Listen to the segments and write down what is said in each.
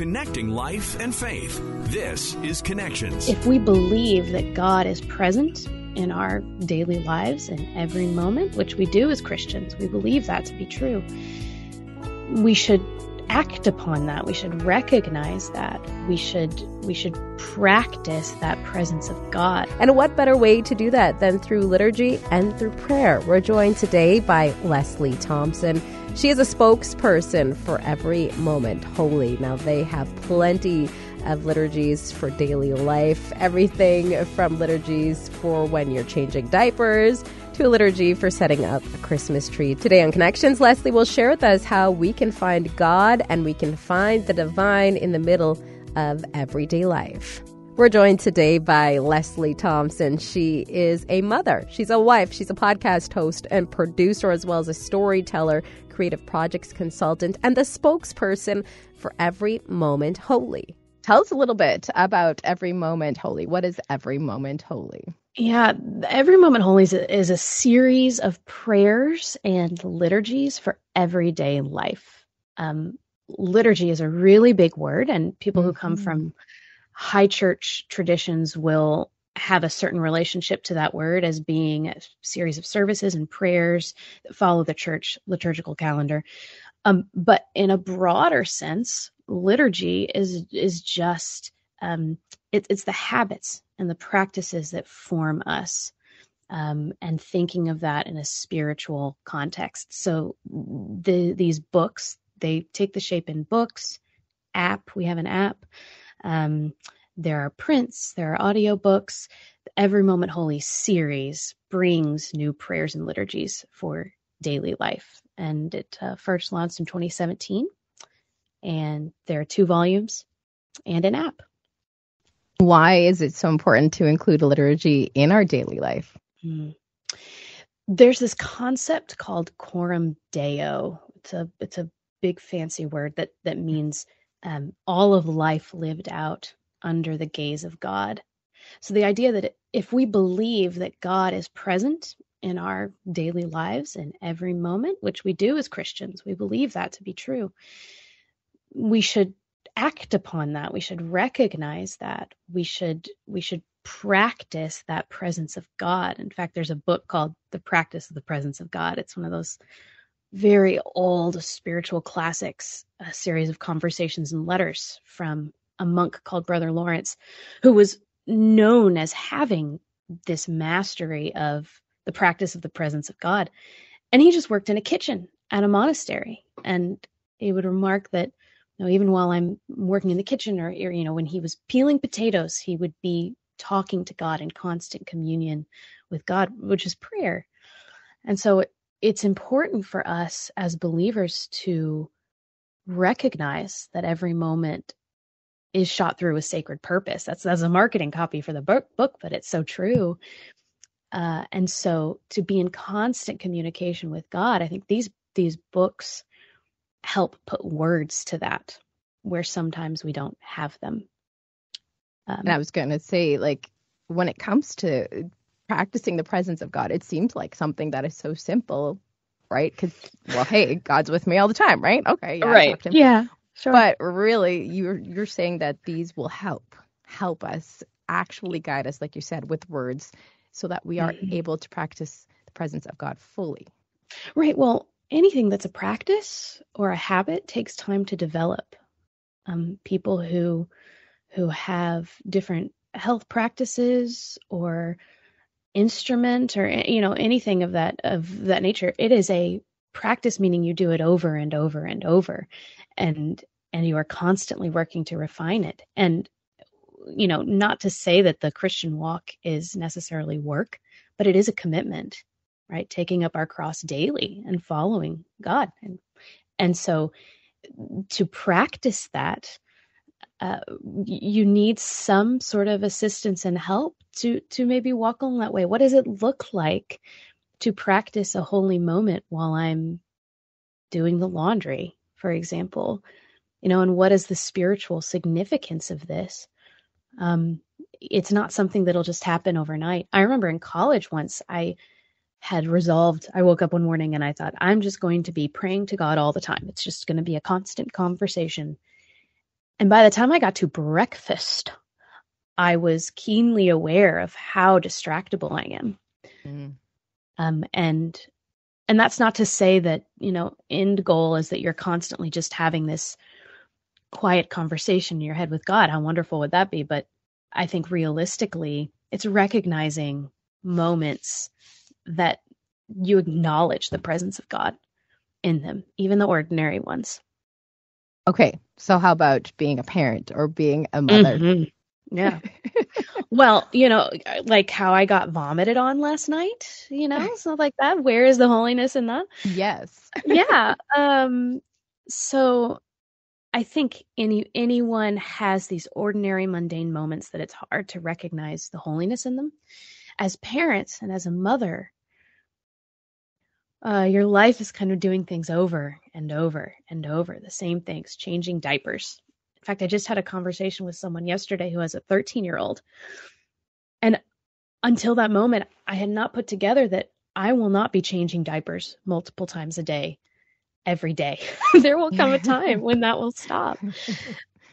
connecting life and faith. This is Connections. If we believe that God is present in our daily lives in every moment, which we do as Christians, we believe that to be true, we should act upon that. We should recognize that. We should we should practice that presence of God. And what better way to do that than through liturgy and through prayer? We're joined today by Leslie Thompson. She is a spokesperson for Every Moment Holy. Now they have plenty of liturgies for daily life, everything from liturgies for when you're changing diapers to a liturgy for setting up a Christmas tree. Today on Connections, Leslie will share with us how we can find God and we can find the divine in the middle of everyday life. We're joined today by Leslie Thompson. She is a mother, she's a wife, she's a podcast host and producer, as well as a storyteller, creative projects consultant, and the spokesperson for Every Moment Holy. Tell us a little bit about Every Moment Holy. What is Every Moment Holy? Yeah, Every Moment Holy is a, is a series of prayers and liturgies for everyday life. Um, liturgy is a really big word, and people who come mm-hmm. from high church traditions will have a certain relationship to that word as being a series of services and prayers that follow the church liturgical calendar. Um, but in a broader sense, liturgy is is just um, it, it's the habits and the practices that form us um, and thinking of that in a spiritual context so the these books they take the shape in books app we have an app um, there are prints there are audio books every moment holy series brings new prayers and liturgies for daily life and it uh, first launched in 2017 and there are two volumes and an app. Why is it so important to include a liturgy in our daily life? Hmm. There's this concept called coram Deo. It's a it's a big fancy word that that means um, all of life lived out under the gaze of God. So the idea that if we believe that God is present in our daily lives in every moment, which we do as Christians, we believe that to be true we should act upon that. We should recognize that. We should we should practice that presence of god. In fact there's a book called the practice of the presence of god. It's one of those very old spiritual classics a series of conversations and letters from a monk called brother lawrence who was known as having this mastery of the practice of the presence of god and he just worked in a kitchen at a monastery and he would remark that know, even while I'm working in the kitchen or, or, you know, when he was peeling potatoes, he would be talking to God in constant communion with God, which is prayer. And so it's important for us as believers to recognize that every moment is shot through with sacred purpose. That's that's a marketing copy for the book, book but it's so true. Uh, and so to be in constant communication with God, I think these these books help put words to that where sometimes we don't have them. Um, and I was going to say, like, when it comes to practicing the presence of God, it seems like something that is so simple, right? Because, well, hey, God's with me all the time, right? Okay, yeah, right, yeah, sure. But really, you're you're saying that these will help help us actually guide us, like you said, with words, so that we are mm-hmm. able to practice the presence of God fully. Right. Well, anything that's a practice or a habit takes time to develop. Um, people who who have different health practices or instrument or you know anything of that of that nature it is a practice meaning you do it over and over and over and and you are constantly working to refine it and you know not to say that the christian walk is necessarily work but it is a commitment right? Taking up our cross daily and following God. And, and so to practice that, uh, you need some sort of assistance and help to to maybe walk along that way. What does it look like to practice a holy moment while I'm doing the laundry, for example? You know, and what is the spiritual significance of this? Um, it's not something that'll just happen overnight. I remember in college once I had resolved. I woke up one morning and I thought, I'm just going to be praying to God all the time. It's just going to be a constant conversation. And by the time I got to breakfast, I was keenly aware of how distractible I am. Mm. Um, and and that's not to say that you know end goal is that you're constantly just having this quiet conversation in your head with god how wonderful would that be but i think realistically it's recognizing moments that you acknowledge the presence of god in them even the ordinary ones okay so how about being a parent or being a mother mm-hmm. Yeah. well, you know, like how I got vomited on last night, you know, so like that. Where is the holiness in that? Yes. yeah. Um so I think any anyone has these ordinary mundane moments that it's hard to recognize the holiness in them. As parents and as a mother, uh, your life is kind of doing things over and over and over, the same things, changing diapers, in fact, I just had a conversation with someone yesterday who has a 13 year old. And until that moment, I had not put together that I will not be changing diapers multiple times a day, every day. there will come a time when that will stop.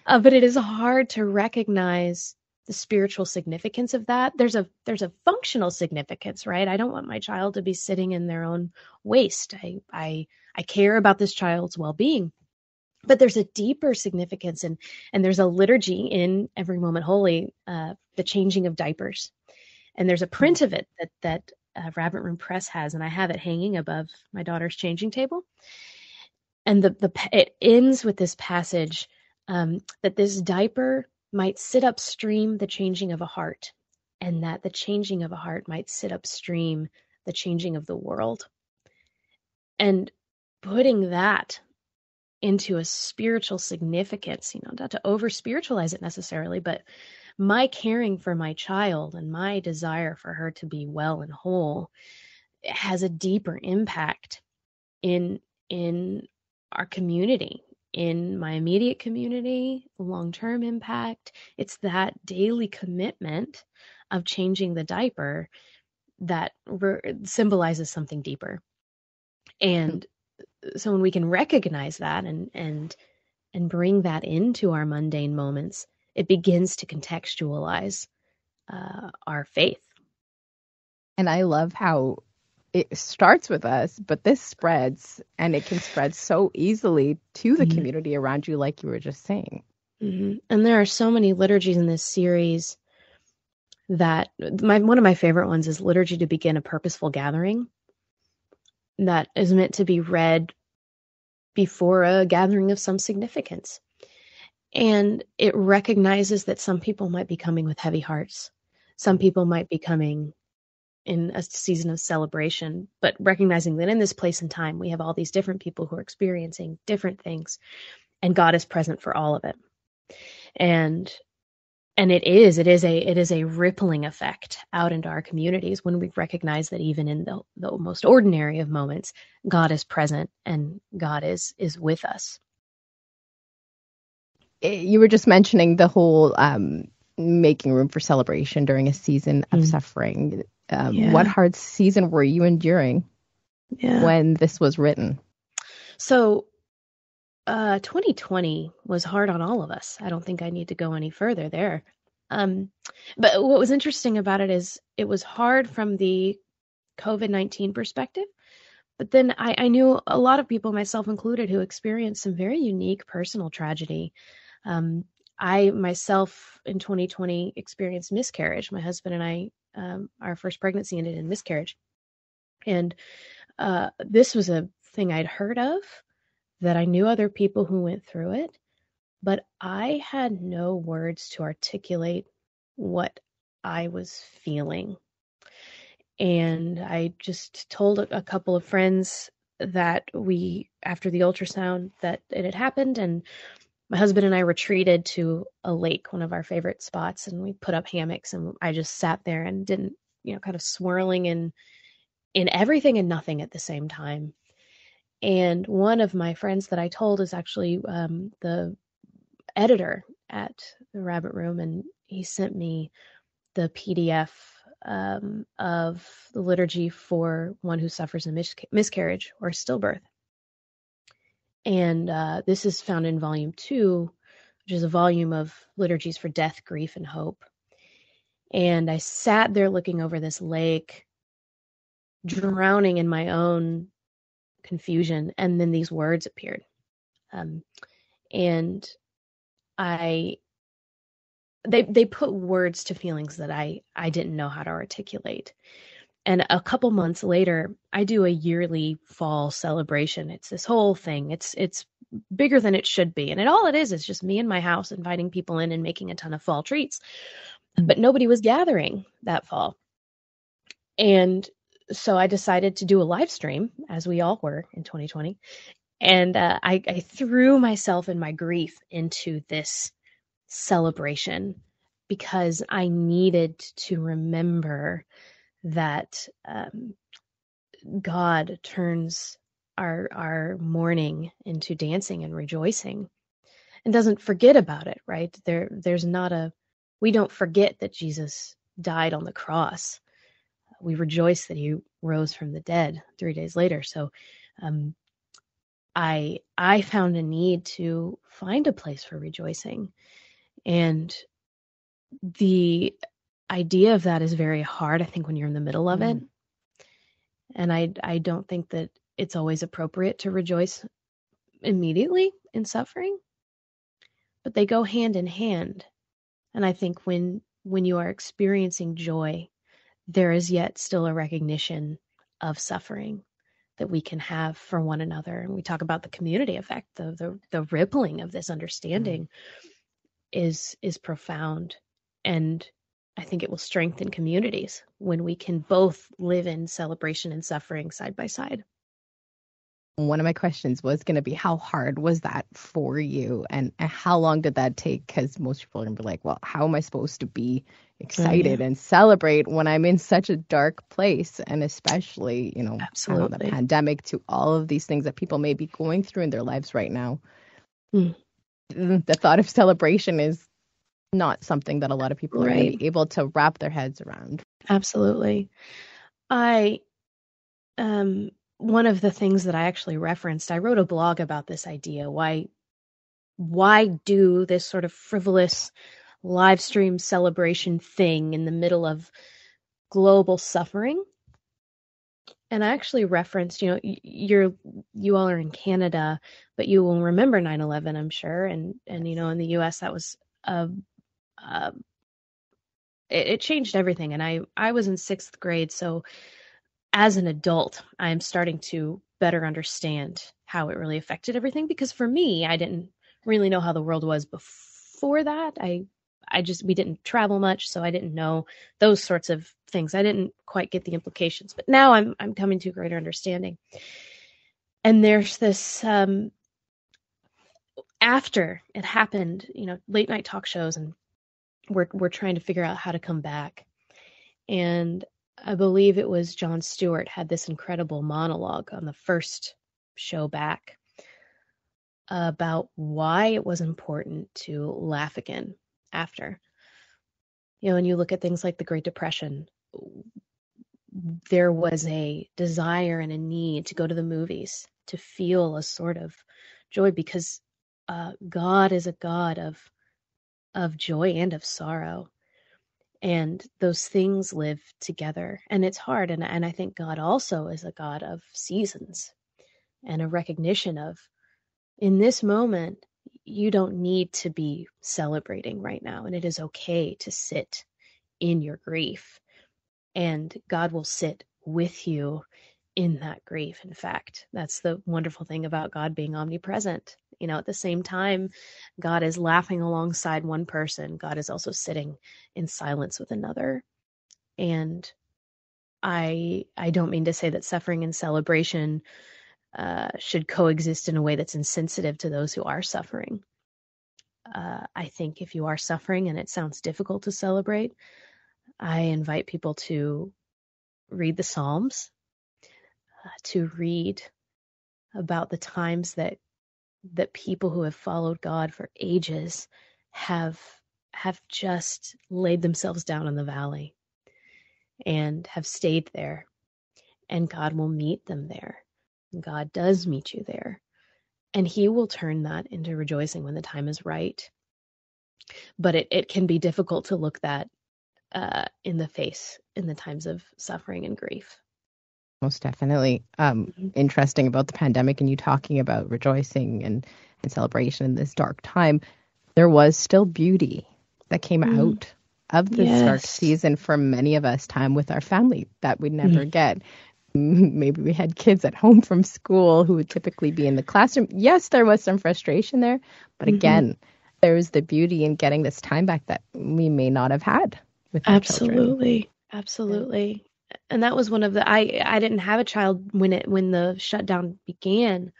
Uh, but it is hard to recognize the spiritual significance of that. There's a there's a functional significance right? I don't want my child to be sitting in their own waste. I i i care about this child's well-being. But there's a deeper significance and and there's a liturgy in every moment holy uh, the changing of diapers. And there's a print of it that that uh, rabbit room press has and i have it hanging above my daughter's changing table. And the the it ends with this passage um, that this diaper might sit upstream the changing of a heart and that the changing of a heart might sit upstream the changing of the world. And putting that into a spiritual significance, you know, not to over spiritualize it necessarily, but my caring for my child and my desire for her to be well and whole has a deeper impact in in our community in my immediate community long-term impact. It's that daily commitment of changing the diaper that re- symbolizes something deeper. And so when we can recognize that and and and bring that into our mundane moments it begins to contextualize uh, our faith. And i love how it starts with us but this spreads and it can spread so easily to the mm-hmm. community around you like you were just saying mm-hmm. and there are so many liturgies in this series that my one of my favorite ones is liturgy to begin a purposeful gathering that is meant to be read before a gathering of some significance. And it recognizes that some people might be coming with heavy hearts. Some people might be coming in a season of celebration, but recognizing that in this place and time, we have all these different people who are experiencing different things, and God is present for all of it. And and it is it is a it is a rippling effect out into our communities when we recognize that even in the, the most ordinary of moments god is present and god is is with us eh, you were just mentioning the whole um, making room for celebration during a season of mm. suffering um, yeah. what hard season were you enduring yeah. when this was written so uh, 2020 was hard on all of us. I don't think I need to go any further there. Um, but what was interesting about it is it was hard from the COVID 19 perspective. But then I, I, knew a lot of people, myself included, who experienced some very unique personal tragedy. Um, I myself in 2020 experienced miscarriage. My husband and I, um, our first pregnancy ended in miscarriage. And uh, this was a thing I'd heard of that I knew other people who went through it, but I had no words to articulate what I was feeling. And I just told a, couple of friends that we, after the ultrasound, that it had happened. And my husband and I retreated to a lake, one of our favorite spots, and we put up hammocks. And I just sat there and didn't, you know, kind of swirling in in everything and nothing at the same time. And one of my friends that I told is actually um, the editor at the Rabbit Room, and he sent me the PDF um, of the liturgy for one who suffers a mis- miscarriage or stillbirth. And uh, this is found in volume two, which is a volume of liturgies for death, grief, and hope. And I sat there looking over this lake, drowning in my own confusion. And then these words appeared. Um, and I they they put words to feelings that I I didn't know how to articulate. And a couple months later, I do a yearly fall celebration. It's this whole thing. It's it's bigger than it should be. And it all it is is just me in my house inviting people in and making a ton of fall treats. But nobody was gathering that fall. And so I decided to do a live stream, as we all were in 2020. And uh, I, I threw myself and my grief into this celebration because I needed to remember that um, God turns our our mourning into dancing and rejoicing and doesn't forget about it right? There there's not a we don't forget that Jesus died on the cross. We rejoice that he rose from the dead 3 days later. So um, I I found a need to find a place for rejoicing. And the idea of that is very hard, I think, when you're in the middle of mm. it. And I I don't think that it's always appropriate to rejoice immediately in suffering. But they go hand in hand. And I think when when you are experiencing joy, there is yet still a recognition of suffering that we can have for one another. And we talk about the community effect, the the, the rippling of this understanding. Mm is is profound and I think it will strengthen communities when we can both live in celebration and suffering side by side. One of my questions was going to be how hard was that for you and, how long did that take? Because most people are going to be like, well, how am I supposed to be excited mm-hmm. and celebrate when I'm in such a dark place? And especially, you know, Absolutely. the pandemic to all of these things that people may be going through in their lives right now. Mm the thought of celebration is not something that a lot of people right. are really able to wrap their heads around. Absolutely. I um one of the things that I actually referenced, I wrote a blog about this idea. Why why do this sort of frivolous live stream celebration thing in the middle of global suffering? and I actually referenced, you know, you're you all are in Canada, but you will remember 9/11, I'm sure, and and you know, in the U.S. that was a, a it, it changed everything. And I I was in sixth grade, so as an adult, I am starting to better understand how it really affected everything. Because for me, I didn't really know how the world was before that. I I just we didn't travel much, so I didn't know those sorts of things. I didn't quite get the implications, but now I'm I'm coming to a greater understanding. And there's this um, after it happened, you know, late night talk shows, and we're we're trying to figure out how to come back. And I believe it was Jon Stewart had this incredible monologue on the first show back about why it was important to laugh again after. You know, and you look at things like the Great Depression, there was a desire and a need to go to the movies to feel a sort of joy because uh, God is a God of of joy and of sorrow, and those things live together. And it's hard, and and I think God also is a God of seasons, and a recognition of in this moment you don't need to be celebrating right now. And it is okay to sit in your grief. And God will sit with you in that grief. In fact, that's the wonderful thing about God being omnipresent. You know, at the same time, God is laughing alongside one person, God is also sitting in silence with another. And I I don't mean to say that suffering and celebration uh, should coexist in a way that's insensitive to those who are suffering. Uh, I think if you are suffering and it sounds difficult to celebrate, I invite people to read the Psalms, to read about the times that that people who have followed God for ages have have just laid themselves down in the valley and have stayed there and God will meet them there God does meet you there. And He will turn that into rejoicing when the time is right. but it, it can be difficult to look that uh, in the face in the times of suffering and grief. Most definitely. Um, mm-hmm. Interesting about the pandemic and you talking about rejoicing and, and celebration in this dark time. There was still beauty that came mm. out of this yes. dark season for many of us, time with our family that we'd never mm. get. Maybe we had kids at home from school who would typically be in the classroom. Yes, there was some frustration there, but mm-hmm. again, there was the beauty in getting this time back that we may not have had with absolutely absolutely and that was one of the i i didn't have a child when it when the shutdown began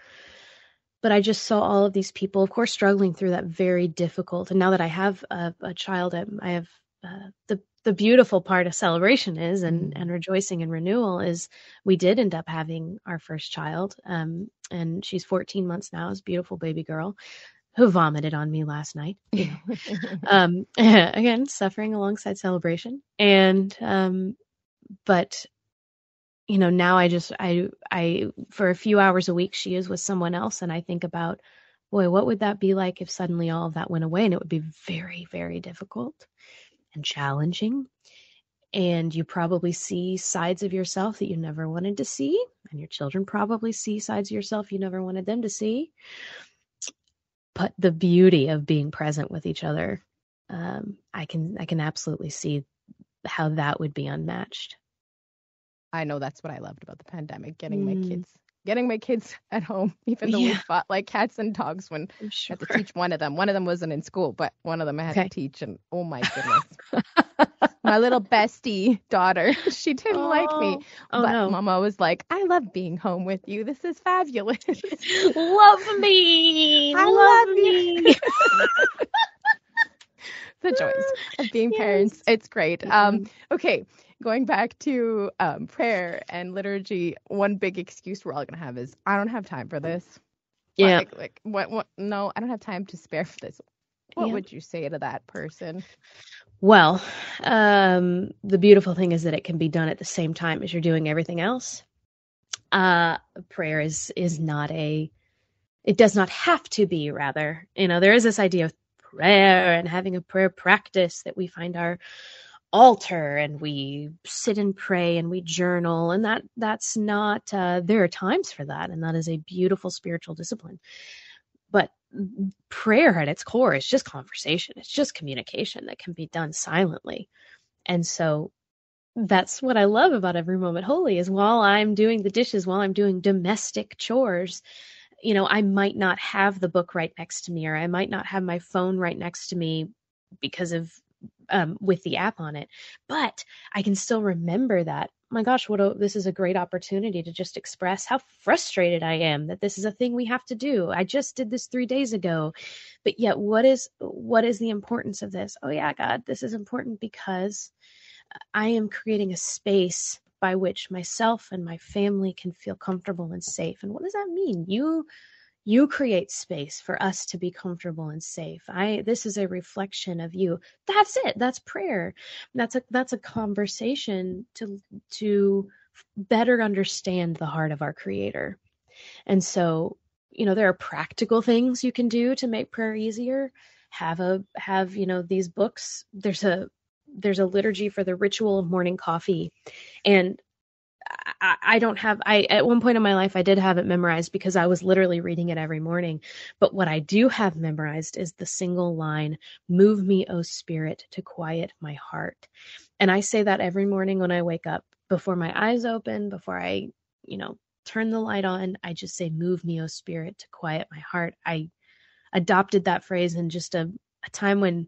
but i just saw all of these people of course struggling through that very difficult and now that i have a, a child I, I have uh, the the beautiful part of celebration is and mm-hmm. and rejoicing and renewal is we did end up having our first child um and she's 14 months now is beautiful baby girl who vomited on me last night. You know. um, again, suffering alongside celebration, and um, but you know now I just I I for a few hours a week she is with someone else, and I think about boy, what would that be like if suddenly all of that went away, and it would be very very difficult and challenging. And you probably see sides of yourself that you never wanted to see, and your children probably see sides of yourself you never wanted them to see but the beauty of being present with each other um, i can i can absolutely see how that would be unmatched i know that's what i loved about the pandemic getting mm. my kids getting my kids at home even though yeah. we fought like cats and dogs when sure. i had to teach one of them one of them wasn't in school but one of them i had okay. to teach and oh my goodness my little bestie daughter. She didn't oh, like me. Oh, but no. mama was like, I love being home with you. This is fabulous. love me. I love, love me. The joys of being yes. parents. It's great. Um, okay, going back to um, prayer and liturgy, one big excuse we're all gonna have is I don't have time for this. Yeah. Like, like what? What? No, I don't have time to spare for this. What yeah. would you say to that person? Well, um, the beautiful thing is that it can be done at the same time as you're doing everything else. Uh, prayer is is not a. It does not have to be. Rather, you know, there is this idea of prayer and having a prayer practice that we find our altar and we sit and pray and we journal and that that's not uh, there are times for that and that is a beautiful spiritual discipline but prayer at its core is just conversation. It's just communication that can be done silently. And so that's what I love about every moment holy is while I'm doing the dishes, while I'm doing domestic chores, you know, I might not have the book right next to me or I might not have my phone right next to me because of um, with the app on it, but I can still remember that my gosh, what a, this is a great opportunity to just express how frustrated I am that this is a thing we have to do. I just did this 3 days ago. But yet what is what is the importance of this? Oh yeah, God, this is important because I am creating a space by which myself and my family can feel comfortable and safe. And what does that mean? You you create space for us to be comfortable and safe. I this is a reflection of you. That's it. That's prayer. That's a that's a conversation to to better understand the heart of our creator. And so you know there are practical things you can do to make prayer easier. Have a have you know these books. There's a there's a liturgy for the ritual of morning coffee and I, I don't have I at one point in my life I did have it memorized because I was literally reading it every morning. But what I do have memorized is the single line, move me, O spirit, to quiet my heart. And I say that every morning when I wake up, before my eyes open, before I, you know, turn the light on, I just say, Move me, O Spirit, to quiet my heart. I adopted that phrase in just a, a time when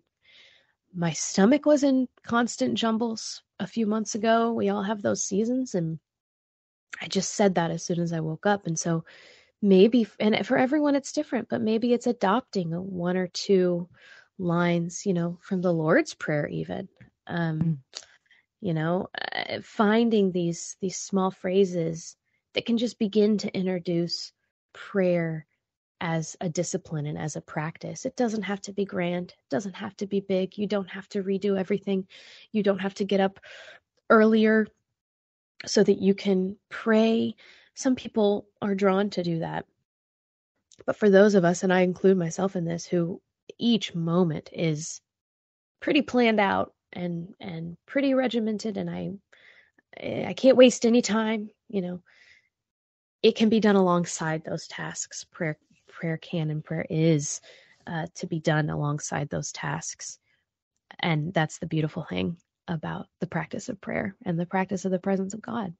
my stomach was in constant jumbles a few months ago. We all have those seasons. And I just said that as soon as I woke up. And so maybe, and for everyone it's different, but maybe it's adopting one or two lines, you know, from the Lord's Prayer, even. Um, mm. You know, uh, finding these these small phrases that can just begin to introduce prayer as a discipline and as a practice. It doesn't have to be grand, it doesn't have to be big. You don't have to redo everything. You don't have to get up earlier so that you can pray. Some people are drawn to do that. But for those of us, and I include myself in this, who each moment is pretty planned out and and pretty regimented and I I can't waste any time, you know. It can be done alongside those tasks. Prayer prayer can and prayer is uh, to be done alongside those tasks. And that's the beautiful thing about the practice of prayer and the practice of the presence of God.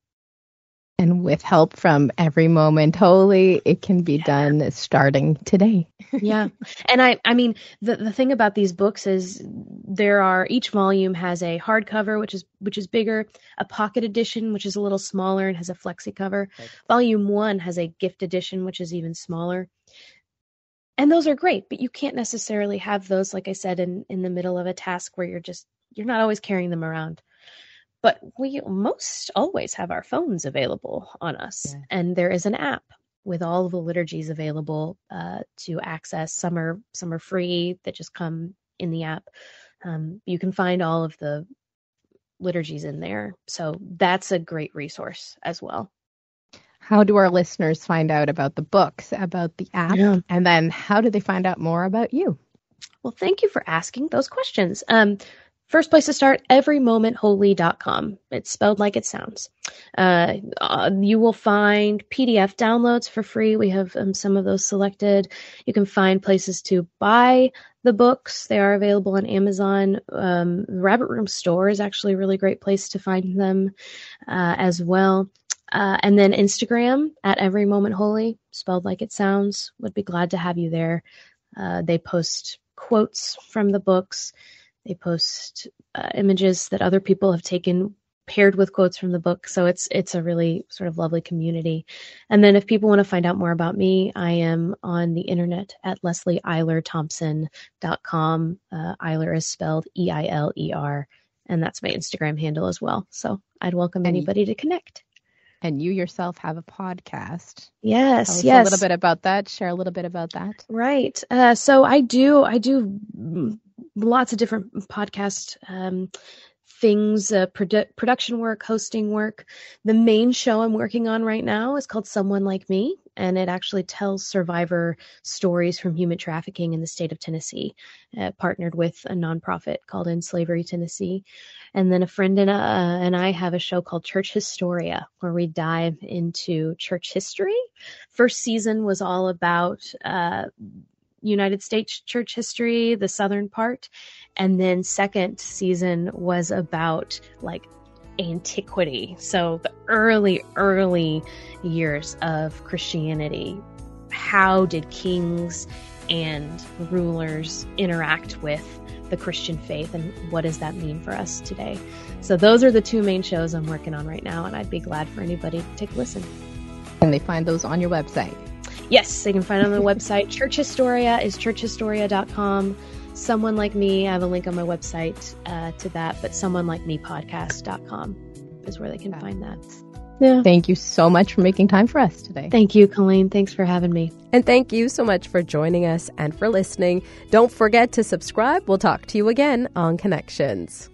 And with help from every moment holy, it can be yeah. done starting today. yeah. And I I mean the the thing about these books is there are each volume has a hardcover which is which is bigger, a pocket edition which is a little smaller and has a flexi cover. Right. Volume 1 has a gift edition which is even smaller. And those are great, but you can't necessarily have those like I said in in the middle of a task where you're just you're not always carrying them around but we most always have our phones available on us. Yeah. and there is an app with all of the liturgies available uh, to access. Some are some are free that just come in the app. Um, you can find all of the liturgies in there. So that's a great resource as well. How do our listeners find out about the books about the app? Yeah. and then how do they find out more about you? Well thank you for asking those questions. Um, First place to start, everymomentholy.com. It's spelled like it sounds. Uh, uh, you will find PDF downloads for free. We have um, some of those selected. You can find places to buy the books. They are available on Amazon. Um, Rabbit Room Store is actually a really great place to find them uh, as well. Uh, and then Instagram at Every Moment Holy, spelled like it sounds. Would be glad to have you there. Uh, they post quotes from the books they post uh, images that other people have taken paired with quotes from the book. So it's it's a really sort of lovely community. And then if people want to find out more about me, I am on the internet at leslieeilerthompson.com. Uh, Eiler is spelled E-I-L-E-R, and that's my Instagram handle as well. So I'd welcome and anybody you, to connect. And you yourself have a podcast. Yes, yes. A little bit about that. Share a little bit about that. Right. Uh, so I do. I do lots of different podcast um, things uh, produ- production work hosting work. The main show i'm working on right now is called someone like me and it actually tells survivor stories from human trafficking in the state of tennessee uh, partnered with a nonprofit called End Slavery Tennessee. And then a friend and, uh, and i have a show called church historia where we dive into church history. First season was all about uh, United States church history, the southern part. And then second season was about like antiquity. So the early, early years of Christianity. How did kings and rulers interact with the Christian faith and what does that mean for us today? So those are the two main shows I'm working on right now and I'd be glad for anybody to take a listen. Can they find those on your website? Yes, they can find it on the website. Church Historia is churchhistoria.com. Someone Like Me, I have a link on my website uh, to that, but someone like me podcast.com is where they can find that. Yeah. Thank you so much for making time for us today. Thank you, Colleen. Thanks for having me. And thank you so much for joining us and for listening. Don't forget to subscribe. We'll talk to you again on Connections.